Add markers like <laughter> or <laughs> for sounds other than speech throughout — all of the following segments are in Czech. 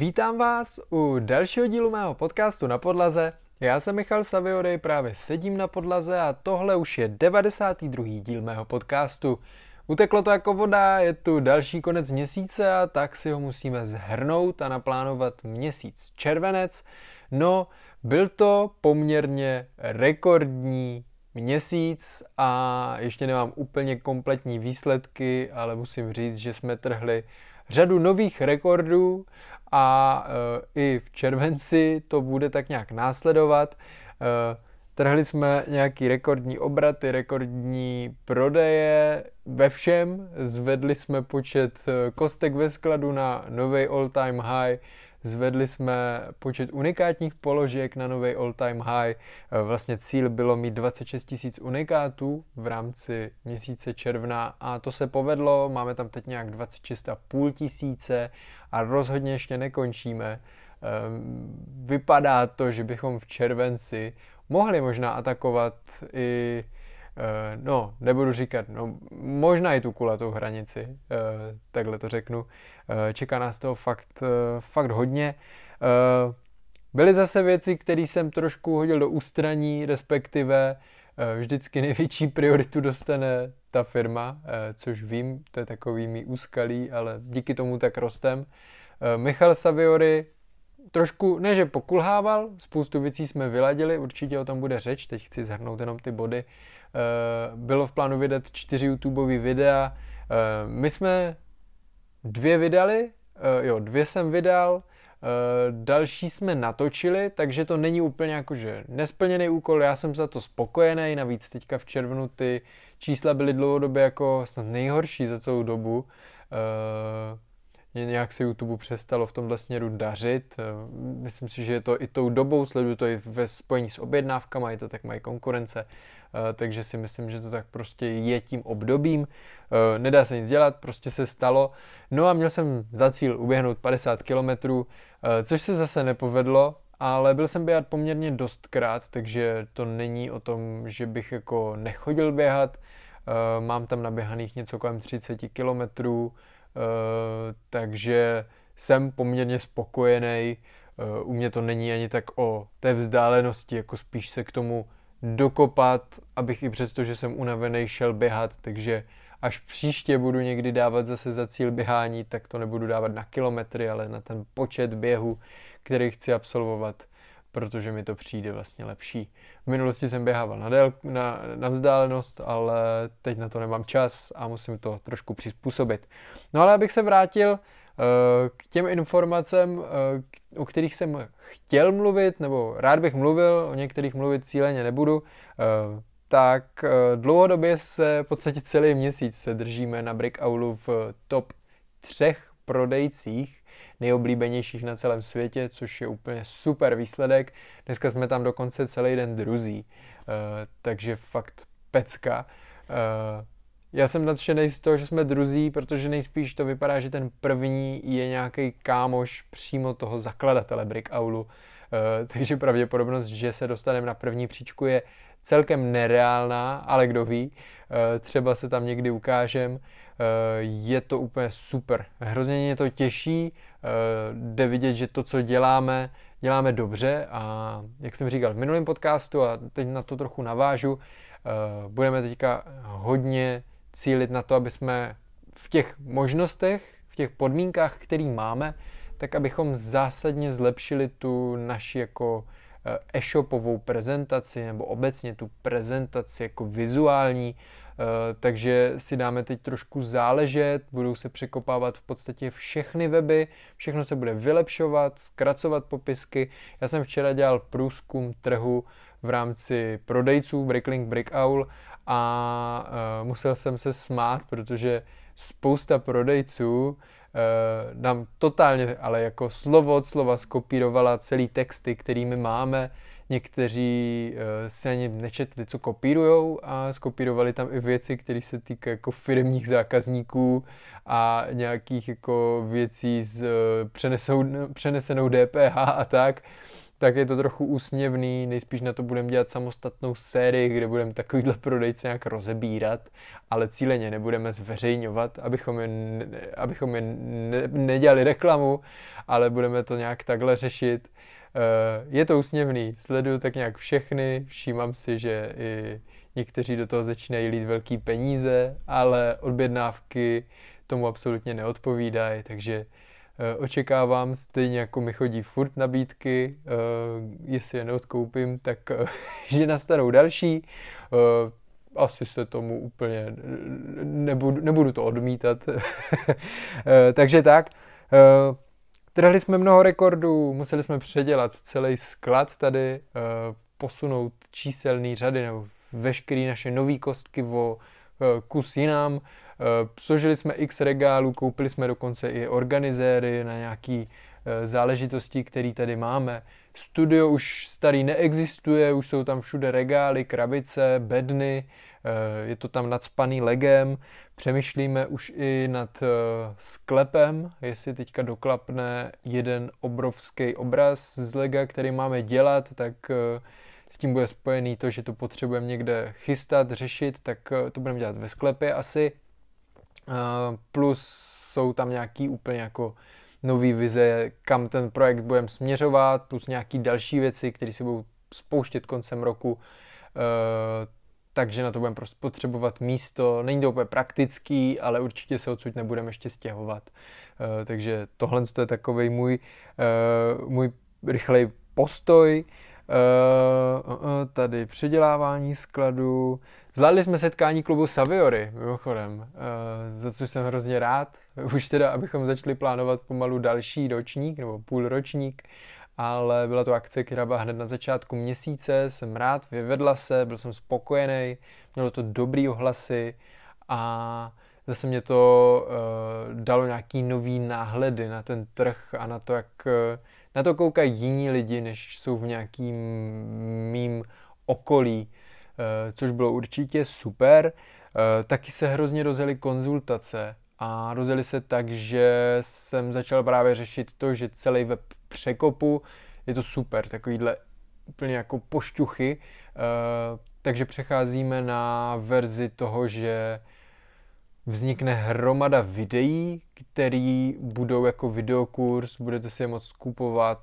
Vítám vás u dalšího dílu mého podcastu na podlaze. Já jsem Michal Saviory, právě sedím na podlaze a tohle už je 92. díl mého podcastu. Uteklo to jako voda, je tu další konec měsíce a tak si ho musíme zhrnout a naplánovat měsíc červenec. No, byl to poměrně rekordní měsíc a ještě nemám úplně kompletní výsledky, ale musím říct, že jsme trhli řadu nových rekordů a e, i v červenci to bude tak nějak následovat. E, trhli jsme nějaký rekordní obraty, rekordní prodeje ve všem, zvedli jsme počet e, kostek ve skladu na nový all-time high, Zvedli jsme počet unikátních položek na nový all-time high. Vlastně cíl bylo mít 26 tisíc unikátů v rámci měsíce června a to se povedlo. Máme tam teď nějak 26,5 tisíce a rozhodně ještě nekončíme. Ehm, vypadá to, že bychom v červenci mohli možná atakovat i Eh, no, nebudu říkat, no, možná i tu kulatou hranici, eh, takhle to řeknu. Eh, čeká nás toho fakt, fakt hodně. Byly zase věci, které jsem trošku hodil do ústraní, respektive vždycky největší prioritu dostane ta firma, což vím, to je takový mý úskalý, ale díky tomu tak rostem. Michal Saviory trošku, ne že pokulhával, spoustu věcí jsme vyladili, určitě o tom bude řeč, teď chci zhrnout jenom ty body, Eh, bylo v plánu vydat čtyři YouTube videa. Eh, my jsme dvě vydali, eh, jo, dvě jsem vydal, další jsme natočili, takže to není úplně jakože nesplněný úkol, já jsem za to spokojený, navíc teďka v červnu ty čísla byly dlouhodobě jako snad nejhorší za celou dobu. Nějak se YouTube přestalo v tomhle směru dařit. Myslím si, že je to i tou dobou, sleduju to i ve spojení s objednávkama, je to tak mají konkurence. Eh, takže si myslím, že to tak prostě je tím obdobím. Eh, nedá se nic dělat, prostě se stalo. No a měl jsem za cíl uběhnout 50 km, eh, což se zase nepovedlo, ale byl jsem běhat poměrně dostkrát, takže to není o tom, že bych jako nechodil běhat. Mám tam naběhaných něco kolem 30 kilometrů, takže jsem poměrně spokojený. U mě to není ani tak o té vzdálenosti, jako spíš se k tomu dokopat, abych i přesto, že jsem unavený, šel běhat, takže až příště budu někdy dávat zase za cíl běhání, tak to nebudu dávat na kilometry, ale na ten počet běhu, který chci absolvovat, protože mi to přijde vlastně lepší. V minulosti jsem běhával na, dél, na, na vzdálenost, ale teď na to nemám čas a musím to trošku přizpůsobit. No ale abych se vrátil Eh, k těm informacem, eh, o kterých jsem chtěl mluvit, nebo rád bych mluvil, o některých mluvit cíleně nebudu, eh, tak dlouhodobě se v podstatě celý měsíc se držíme na Breakoulu v top třech prodejcích nejoblíbenějších na celém světě, což je úplně super výsledek. Dneska jsme tam dokonce celý den druzí, takže fakt pecka. Já jsem nadšený z toho, že jsme druzí, protože nejspíš to vypadá, že ten první je nějaký kámoš přímo toho zakladatele Brickaulu. Uh, takže pravděpodobnost, že se dostaneme na první příčku je celkem nereálná, ale kdo ví, uh, třeba se tam někdy ukážem. Uh, je to úplně super. Hrozně mě to těší, jde vidět, že to, co děláme, děláme dobře a jak jsem říkal v minulém podcastu a teď na to trochu navážu, budeme teďka hodně cílit na to, aby jsme v těch možnostech, v těch podmínkách, které máme, tak abychom zásadně zlepšili tu naši jako eh, e-shopovou prezentaci nebo obecně tu prezentaci jako vizuální, eh, takže si dáme teď trošku záležet, budou se překopávat v podstatě všechny weby, všechno se bude vylepšovat, zkracovat popisky. Já jsem včera dělal průzkum trhu v rámci prodejců Bricklink Brickowl a uh, musel jsem se smát, protože spousta prodejců uh, nám totálně, ale jako slovo od slova skopírovala celý texty, kterými máme. někteří uh, si ani nečetli, co kopírujou a skopírovali tam i věci, které se týkají jako firmních zákazníků a nějakých jako věcí s uh, přenesou, přenesenou DPH a tak tak je to trochu úsměvný, nejspíš na to budeme dělat samostatnou sérii, kde budeme takovýhle prodejce nějak rozebírat, ale cíleně nebudeme zveřejňovat, abychom je, abychom je ne, nedělali reklamu, ale budeme to nějak takhle řešit. Eh, je to úsměvný, sleduju tak nějak všechny, všímám si, že i někteří do toho začínají lít velký peníze, ale objednávky tomu absolutně neodpovídají, takže očekávám, stejně jako mi chodí furt nabídky, eh, jestli je neodkoupím, tak eh, <laughs> že nastanou další. Asi se tomu úplně nebudu, nebudu to odmítat. <laughs> Takže tak. Trhli jsme mnoho rekordů, museli jsme předělat celý sklad tady, posunout číselné řady nebo veškeré naše nové kostky o kus jinam. Eh, složili jsme x regálů, koupili jsme dokonce i organizéry na nějaký eh, záležitosti, které tady máme. Studio už starý neexistuje, už jsou tam všude regály, krabice, bedny, eh, je to tam nadspaný legem. Přemýšlíme už i nad sklepem, jestli teďka doklapne jeden obrovský obraz z lega, který máme dělat, tak s tím bude spojený to, že to potřebujeme někde chystat, řešit, tak to budeme dělat ve sklepě asi. Plus jsou tam nějaký úplně jako nový vize, kam ten projekt budeme směřovat, plus nějaký další věci, které se budou spouštět koncem roku, eh, takže na to budeme prostě potřebovat místo. Není to úplně praktický, ale určitě se odsud nebudeme ještě stěhovat. Eh, takže tohle je takový můj, můj rychlej postoj. Tady předělávání skladu, Zvládli jsme setkání klubu Saviory, mimochodem, eh, za což jsem hrozně rád. <laughs> Už teda, abychom začali plánovat pomalu další ročník nebo půlročník, ale byla to akce, která byla hned na začátku měsíce, jsem rád, vyvedla se, byl jsem spokojený, mělo to dobrý ohlasy a zase mě to uh, dalo nějaký nový náhledy na ten trh a na to, jak uh, na to koukají jiní lidi, než jsou v nějakým mým okolí. Eh, což bylo určitě super. Eh, taky se hrozně rozjeli konzultace a rozjeli se tak, že jsem začal právě řešit to, že celý web překopu, je to super, takovýhle úplně jako pošťuchy, eh, takže přecházíme na verzi toho, že vznikne hromada videí, který budou jako videokurs, budete si je moct kupovat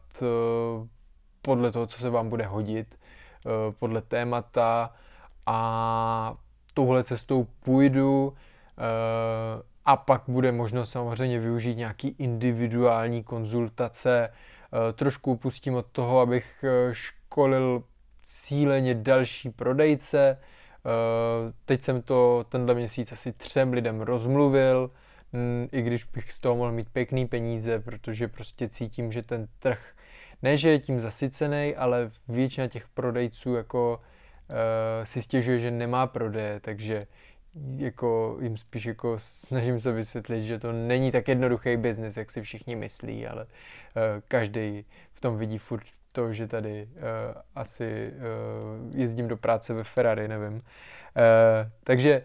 podle toho, co se vám bude hodit, podle témata, a touhle cestou půjdu eh, a pak bude možnost samozřejmě využít nějaký individuální konzultace. Eh, trošku upustím od toho, abych eh, školil cíleně další prodejce. Teď jsem to tenhle měsíc asi třem lidem rozmluvil, i když bych z toho mohl mít pěkný peníze, protože prostě cítím, že ten trh ne, že je tím zasycený, ale většina těch prodejců jako uh, si stěžuje, že nemá prodeje, takže jako jim spíš jako snažím se vysvětlit, že to není tak jednoduchý biznis, jak si všichni myslí, ale uh, každý v tom vidí furt to, že tady uh, asi uh, jezdím do práce ve Ferrari, nevím. Uh, takže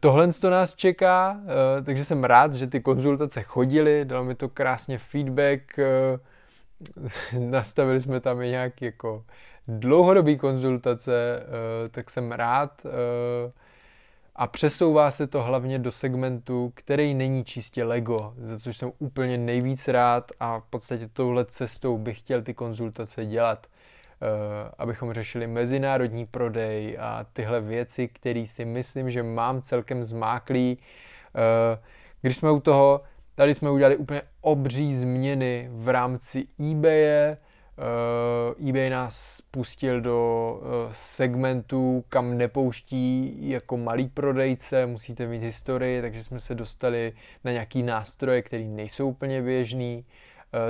Tohle to nás čeká, takže jsem rád, že ty konzultace chodily, dalo mi to krásně feedback, <laughs> nastavili jsme tam i nějaký jako dlouhodobý konzultace, eh, tak jsem rád eh, a přesouvá se to hlavně do segmentu, který není čistě Lego, za což jsem úplně nejvíc rád a v podstatě touhle cestou bych chtěl ty konzultace dělat, eh, abychom řešili mezinárodní prodej a tyhle věci, které si myslím, že mám celkem zmáklý. Když jsme u toho, tady jsme udělali úplně obří změny v rámci eBaye, Uh, eBay nás pustil do segmentu, kam nepouští jako malý prodejce, musíte mít historii, takže jsme se dostali na nějaký nástroje, které nejsou úplně běžný.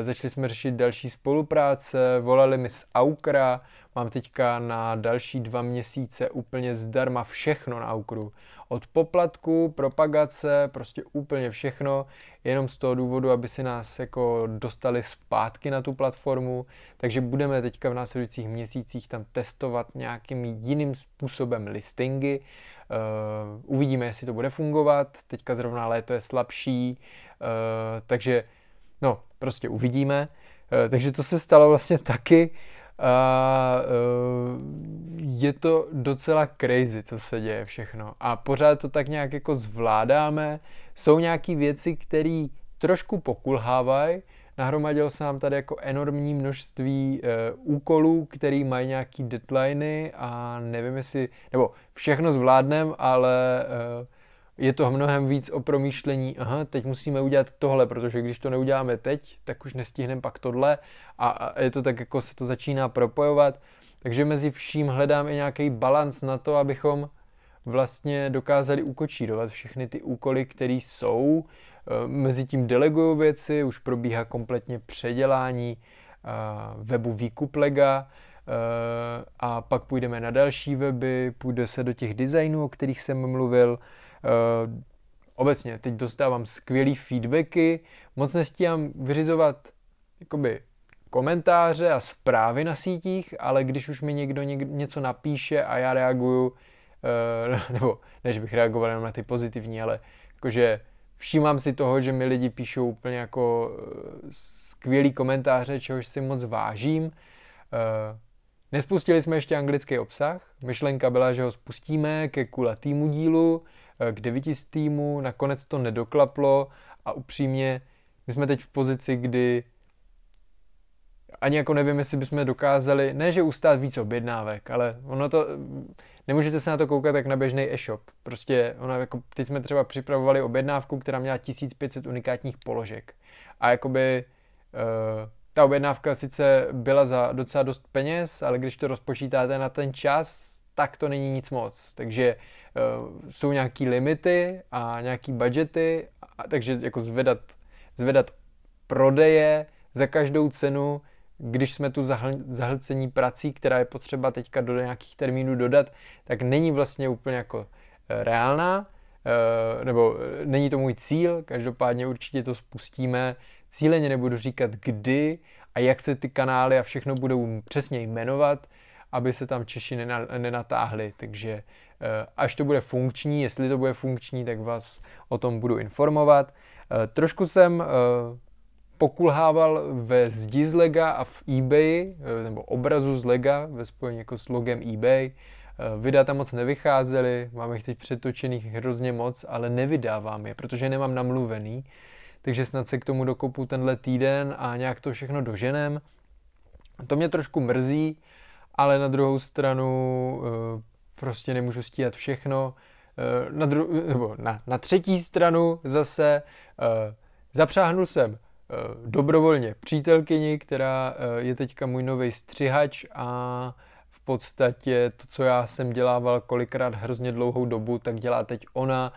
Začali jsme řešit další spolupráce, volali mi z Aukra, mám teďka na další dva měsíce úplně zdarma všechno na Aukru. Od poplatku, propagace, prostě úplně všechno. jenom z toho důvodu, aby si nás jako dostali zpátky na tu platformu, takže budeme teďka v následujících měsících tam testovat nějakým jiným způsobem listingy, Uh, uvidíme, jestli to bude fungovat. Teďka zrovna léto je slabší, uh, takže prostě uvidíme. Uh, takže to se stalo vlastně taky a uh, je to docela crazy, co se děje všechno. A pořád to tak nějak jako zvládáme. Jsou nějaké věci, které trošku pokulhávají. Nahromadil se nám tady jako enormní množství uh, úkolů, který mají nějaký deadliny a nevím jestli, nebo všechno zvládnem, ale je to mnohem víc o promýšlení, aha, teď musíme udělat tohle, protože když to neuděláme teď, tak už nestihneme pak tohle a, je to tak, jako se to začíná propojovat. Takže mezi vším hledám i nějaký balans na to, abychom vlastně dokázali ukočírovat všechny ty úkoly, které jsou. E, mezi tím deleguju věci, už probíhá kompletně předělání webu Výkuplega e, a pak půjdeme na další weby, půjde se do těch designů, o kterých jsem mluvil, obecně teď dostávám skvělý feedbacky, moc nestíhám vyřizovat jakoby komentáře a zprávy na sítích, ale když už mi někdo něco napíše a já reaguju, uh, <laughs> nebo než bych reagoval jenom na ty pozitivní, ale jakože všímám si toho, že mi lidi píšou úplně jako uh, skvělý komentáře, čehož si moc vážím. Nespustili jsme ještě anglický obsah. Myšlenka byla, že ho spustíme ke kulatýmu dílu, Eh, k devíti z týmu, nakonec to nedoklaplo a upřímně my jsme teď v pozici, kdy ani jako nevím, jestli bychom dokázali, ne že ustát víc objednávek, ale ono to, nemůžete se na to koukat jak na běžný e-shop. Prostě ono jako, teď jsme třeba připravovali objednávku, která měla 1500 unikátních položek. A jakoby uh, ta objednávka sice byla za docela dost peněz, ale když to rozpočítáte na ten čas, tak to není nic moc. Takže uh, jsou nějaký limity a nějaký budgety, a, takže jako zvedat, zvedat prodeje za každou cenu, když jsme tu zahl, zahlcení prací, která je potřeba teďka do nějakých termínů dodat, tak není vlastně úplně jako eh, reálná, uh, nebo není to můj cíl, každopádně určitě to spustíme. Cíleně nebudu říkat kdy a jak se ty kanály a všechno budou přesně jmenovat, aby se tam Češi nenatáhli. Takže eh, až to bude funkční, jestli to bude funkční, tak vás o tom budu informovat. Eh, trošku jsem eh, pokulhával ve zdi z Lega a v eBay, nebo obrazu z Lega ve spojení jako s logem eBay. Videa tam moc nevycházely, mám jich teď přetočených hrozně moc, ale nevydávám je, protože nemám namluvený. Takže snad se k tomu dokopu tenhle týden a nějak to všechno doženem. To mě trošku mrzí, ale na druhou stranu eh, prostě nemůžu stíhat všechno. Eh, na, dru- nebo na, na třetí stranu zase eh, zapřáhnul jsem dobrovolně přítelkyni, která je teďka můj nový střihač a v podstatě to, co já jsem dělával kolikrát hrozně dlouhou dobu, tak dělá teď ona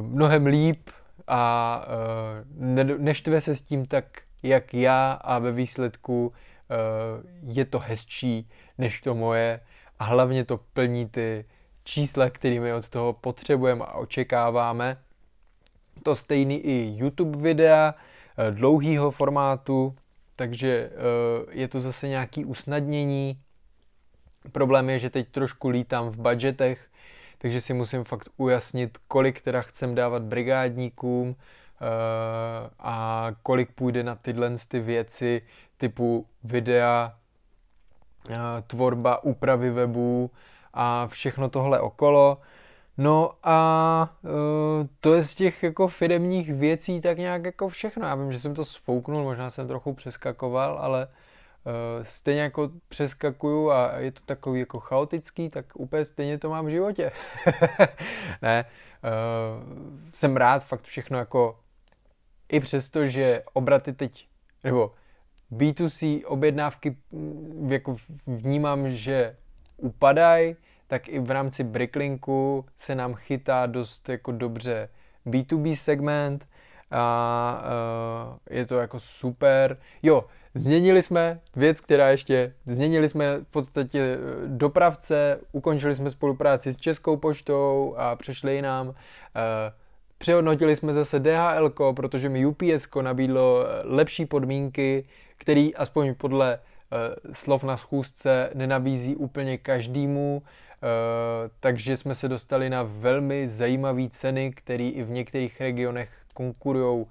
mnohem líp a neštve se s tím tak, jak já a ve výsledku Eh, je to hezčí než to moje a hlavně to plní ty čísla, kterými od toho potřebujeme a očekáváme. To stejný i YouTube videa eh, dlouhýho formátu, takže eh, je to zase nějaký usnadnění. Problém je, že teď trošku lítám v budgetech, takže si musím fakt ujasnit, kolik teda chcem dávat brigádníkům a kolik půjde na tyhle ty věci, typu videa, eh, tvorba, úpravy webů a všechno tohle okolo. No a uh, to je z těch jako firemních věcí tak nějak jako všechno. Já vím, že jsem to sfouknul, možná jsem trochu přeskakoval, ale uh, stejně jako přeskakuju a je to takový jako chaotický, tak úplně stejně to mám v životě. <laughs> ne, jsem rád, fakt všechno jako i přesto, že obraty teď, nebo B2C objednávky mm, jako vnímám, že upadají, tak i v rámci Bricklinku se nám chytá dost jako dobře B2B segment a uh, je to jako super. Jo, změnili jsme věc, která ještě, změnili jsme v podstatě e, dopravce, ukončili jsme spolupráci s Českou poštou a přešli nám. Uh, Přehodnotili jsme zase DHL, protože mi UPS nabídlo lepší podmínky, který aspoň podle slov na schůzce nenabízí úplně každému, takže jsme se dostali na velmi zajímavé ceny, které i v některých regionech konkurují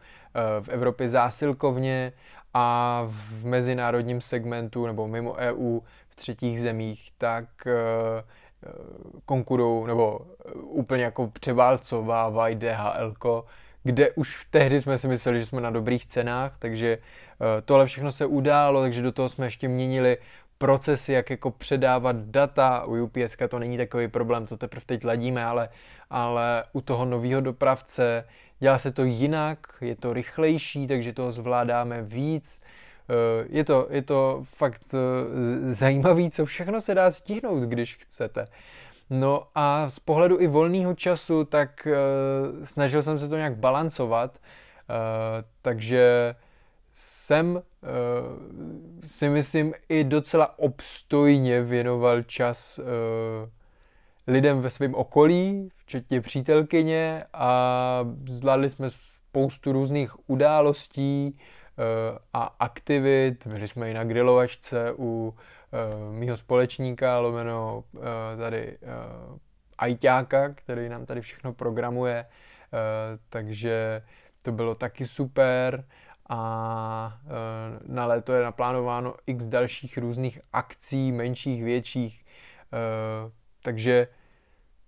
v Evropě zásilkovně a v mezinárodním segmentu nebo mimo EU v třetích zemích, tak eh, eh, konkurují nebo eh, úplně jako převálcovávají DHL, kde už tehdy jsme si mysleli, že jsme na dobrých cenách, takže tohle všechno se událo, takže do toho jsme ještě měnili procesy, jak jako předávat data. U UPS to není takový problém, co teprve teď ladíme, ale, ale u toho nového dopravce dělá se to jinak, je to rychlejší, takže toho zvládáme víc. Eh, je to, je to fakt eh, zajímavé, co všechno se dá stihnout, když chcete. No a z pohledu i volného času, tak uh, snažil jsem se to nějak balancovat, uh, takže jsem uh, si myslím i docela obstojně věnoval čas uh, lidem ve svém okolí, včetně přítelkyně a zvládli jsme spoustu různých událostí eh, a aktivit. Byli jsme i na grilovačce u mýho společníka, lomeno eh, tady ajťáka, který nám tady všechno programuje, takže to bylo taky super. A na léto je naplánováno x dalších různých akcí, menších, větších, takže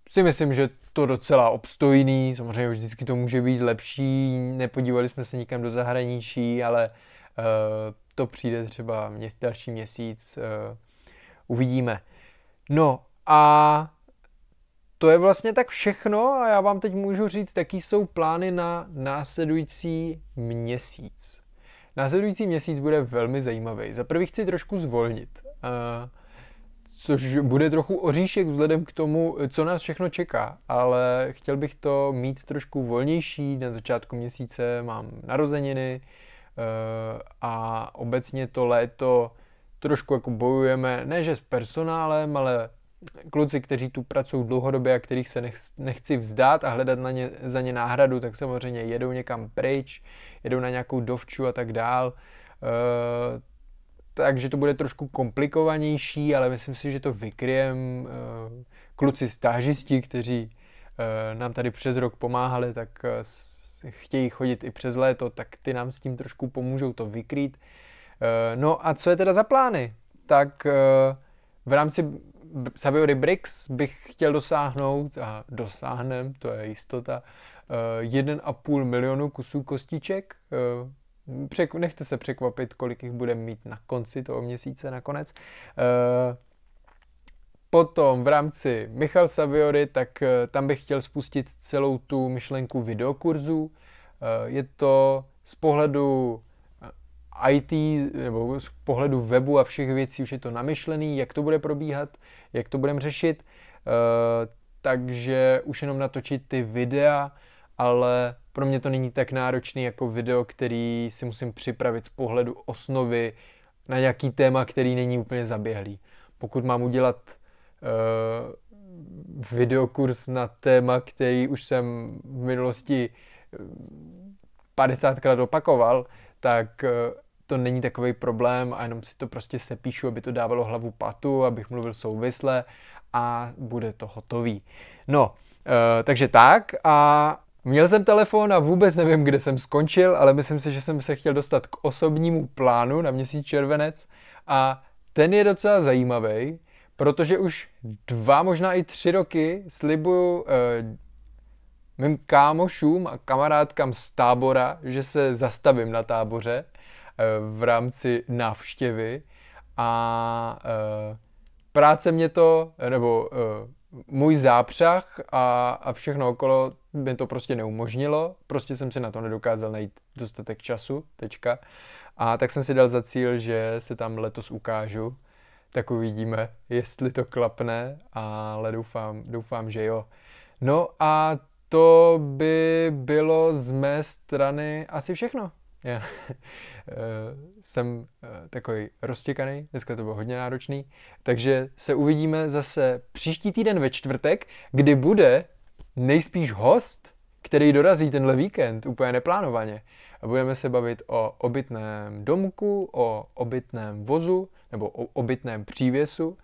si myslím, že to docela obstojný, samozřejmě vždycky to může být lepší, nepodívali jsme se nikam do zahraničí, ale to přijde třeba mě, další měsíc, uh, uvidíme. No a to je vlastně tak všechno a já vám teď můžu říct, jaký jsou plány na následující měsíc. Následující měsíc bude velmi zajímavý. Za prvý chci trošku zvolnit. Uh, což bude trochu oříšek vzhledem k tomu, co nás všechno čeká, ale chtěl bych to mít trošku volnější. Na začátku měsíce mám narozeniny a obecně to léto trošku jako bojujeme, ne že s personálem, ale kluci, kteří tu pracují dlouhodobě a kterých se nechci vzdát a hledat na ně, za ně náhradu, tak samozřejmě jedou někam pryč, jedou na nějakou dovču a tak dál. Eh, takže to bude trošku komplikovanější, ale myslím si, že to vykryjem. Eh, kluci stážisti, kteří eh, nám tady přes rok pomáhali, tak eh, chtějí chodit i přes léto, tak ty nám s tím trošku pomůžou to vykrýt. No a co je teda za plány? Tak v rámci Saviory Bricks bych chtěl dosáhnout, a dosáhnem, to je jistota, 1,5 milionu kusů kostiček nechte se překvapit, kolik jich budeme mít na konci toho měsíce nakonec. Potom v rámci Michal Saviory, tak eh, tam bych chtěl spustit celou tu myšlenku videokurzu. Eh, je to z pohledu IT nebo z pohledu webu a všech věcí už je to namyšlený, jak to bude probíhat, jak to budeme řešit. Takže už jenom natočit ty videa, ale pro mě to není tak náročný jako video, který si musím připravit z pohledu osnovy na nějaký téma, který není úplně zaběhlý. Pokud mám udělat videokurs na téma, který už jsem v minulosti 50krát eh, opakoval, tak uh, to není takový problém a jenom si to prostě sepíšu, aby to dávalo hlavu patu, abych mluvil souvisle a bude to hotový. No, uh, takže tak a Měl jsem telefon a vůbec nevím, kde jsem skončil, ale myslím si, že jsem se chtěl dostat k osobnímu plánu na měsíc červenec a ten je docela zajímavý, protože už dva, možná i tři roky slibuju eh, mým kámošům a kamarádkám z tábora, že se zastavím na táboře eh, v rámci návštěvy a eh, práce mě to, nebo eh, můj zápřah a, a všechno okolo by to prostě neumožnilo. Prostě jsem si na to nedokázal najít dostatek času, tečka. A tak jsem si dal za cíl, že se tam letos ukážu. Tak uvidíme, jestli to klapne, ale doufám, doufám, že jo. No a to by bylo z mé strany asi všechno. Já <laughs> eh, jsem eh, takový roztěkaný, dneska to bylo hodně náročný, takže se uvidíme zase příští týden ve čtvrtek, kdy bude nejspíš host, který dorazí tenhle víkend úplně neplánovaně. A budeme se bavit o obytném domku, o obytném vozu nebo o obytném přívěsu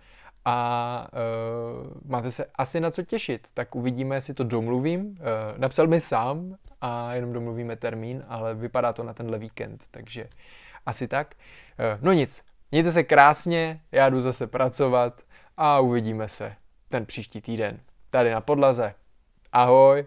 a uh, máte se asi na co těšit. Tak uvidíme, jestli to domluvím. Uh, napsal mi sám a jenom domluvíme termín, ale vypadá to na tenhle víkend, takže asi tak. Uh, no nic, mějte se krásně, já jdu zase pracovat a uvidíme se ten příští týden tady na podlaze. Ahoj!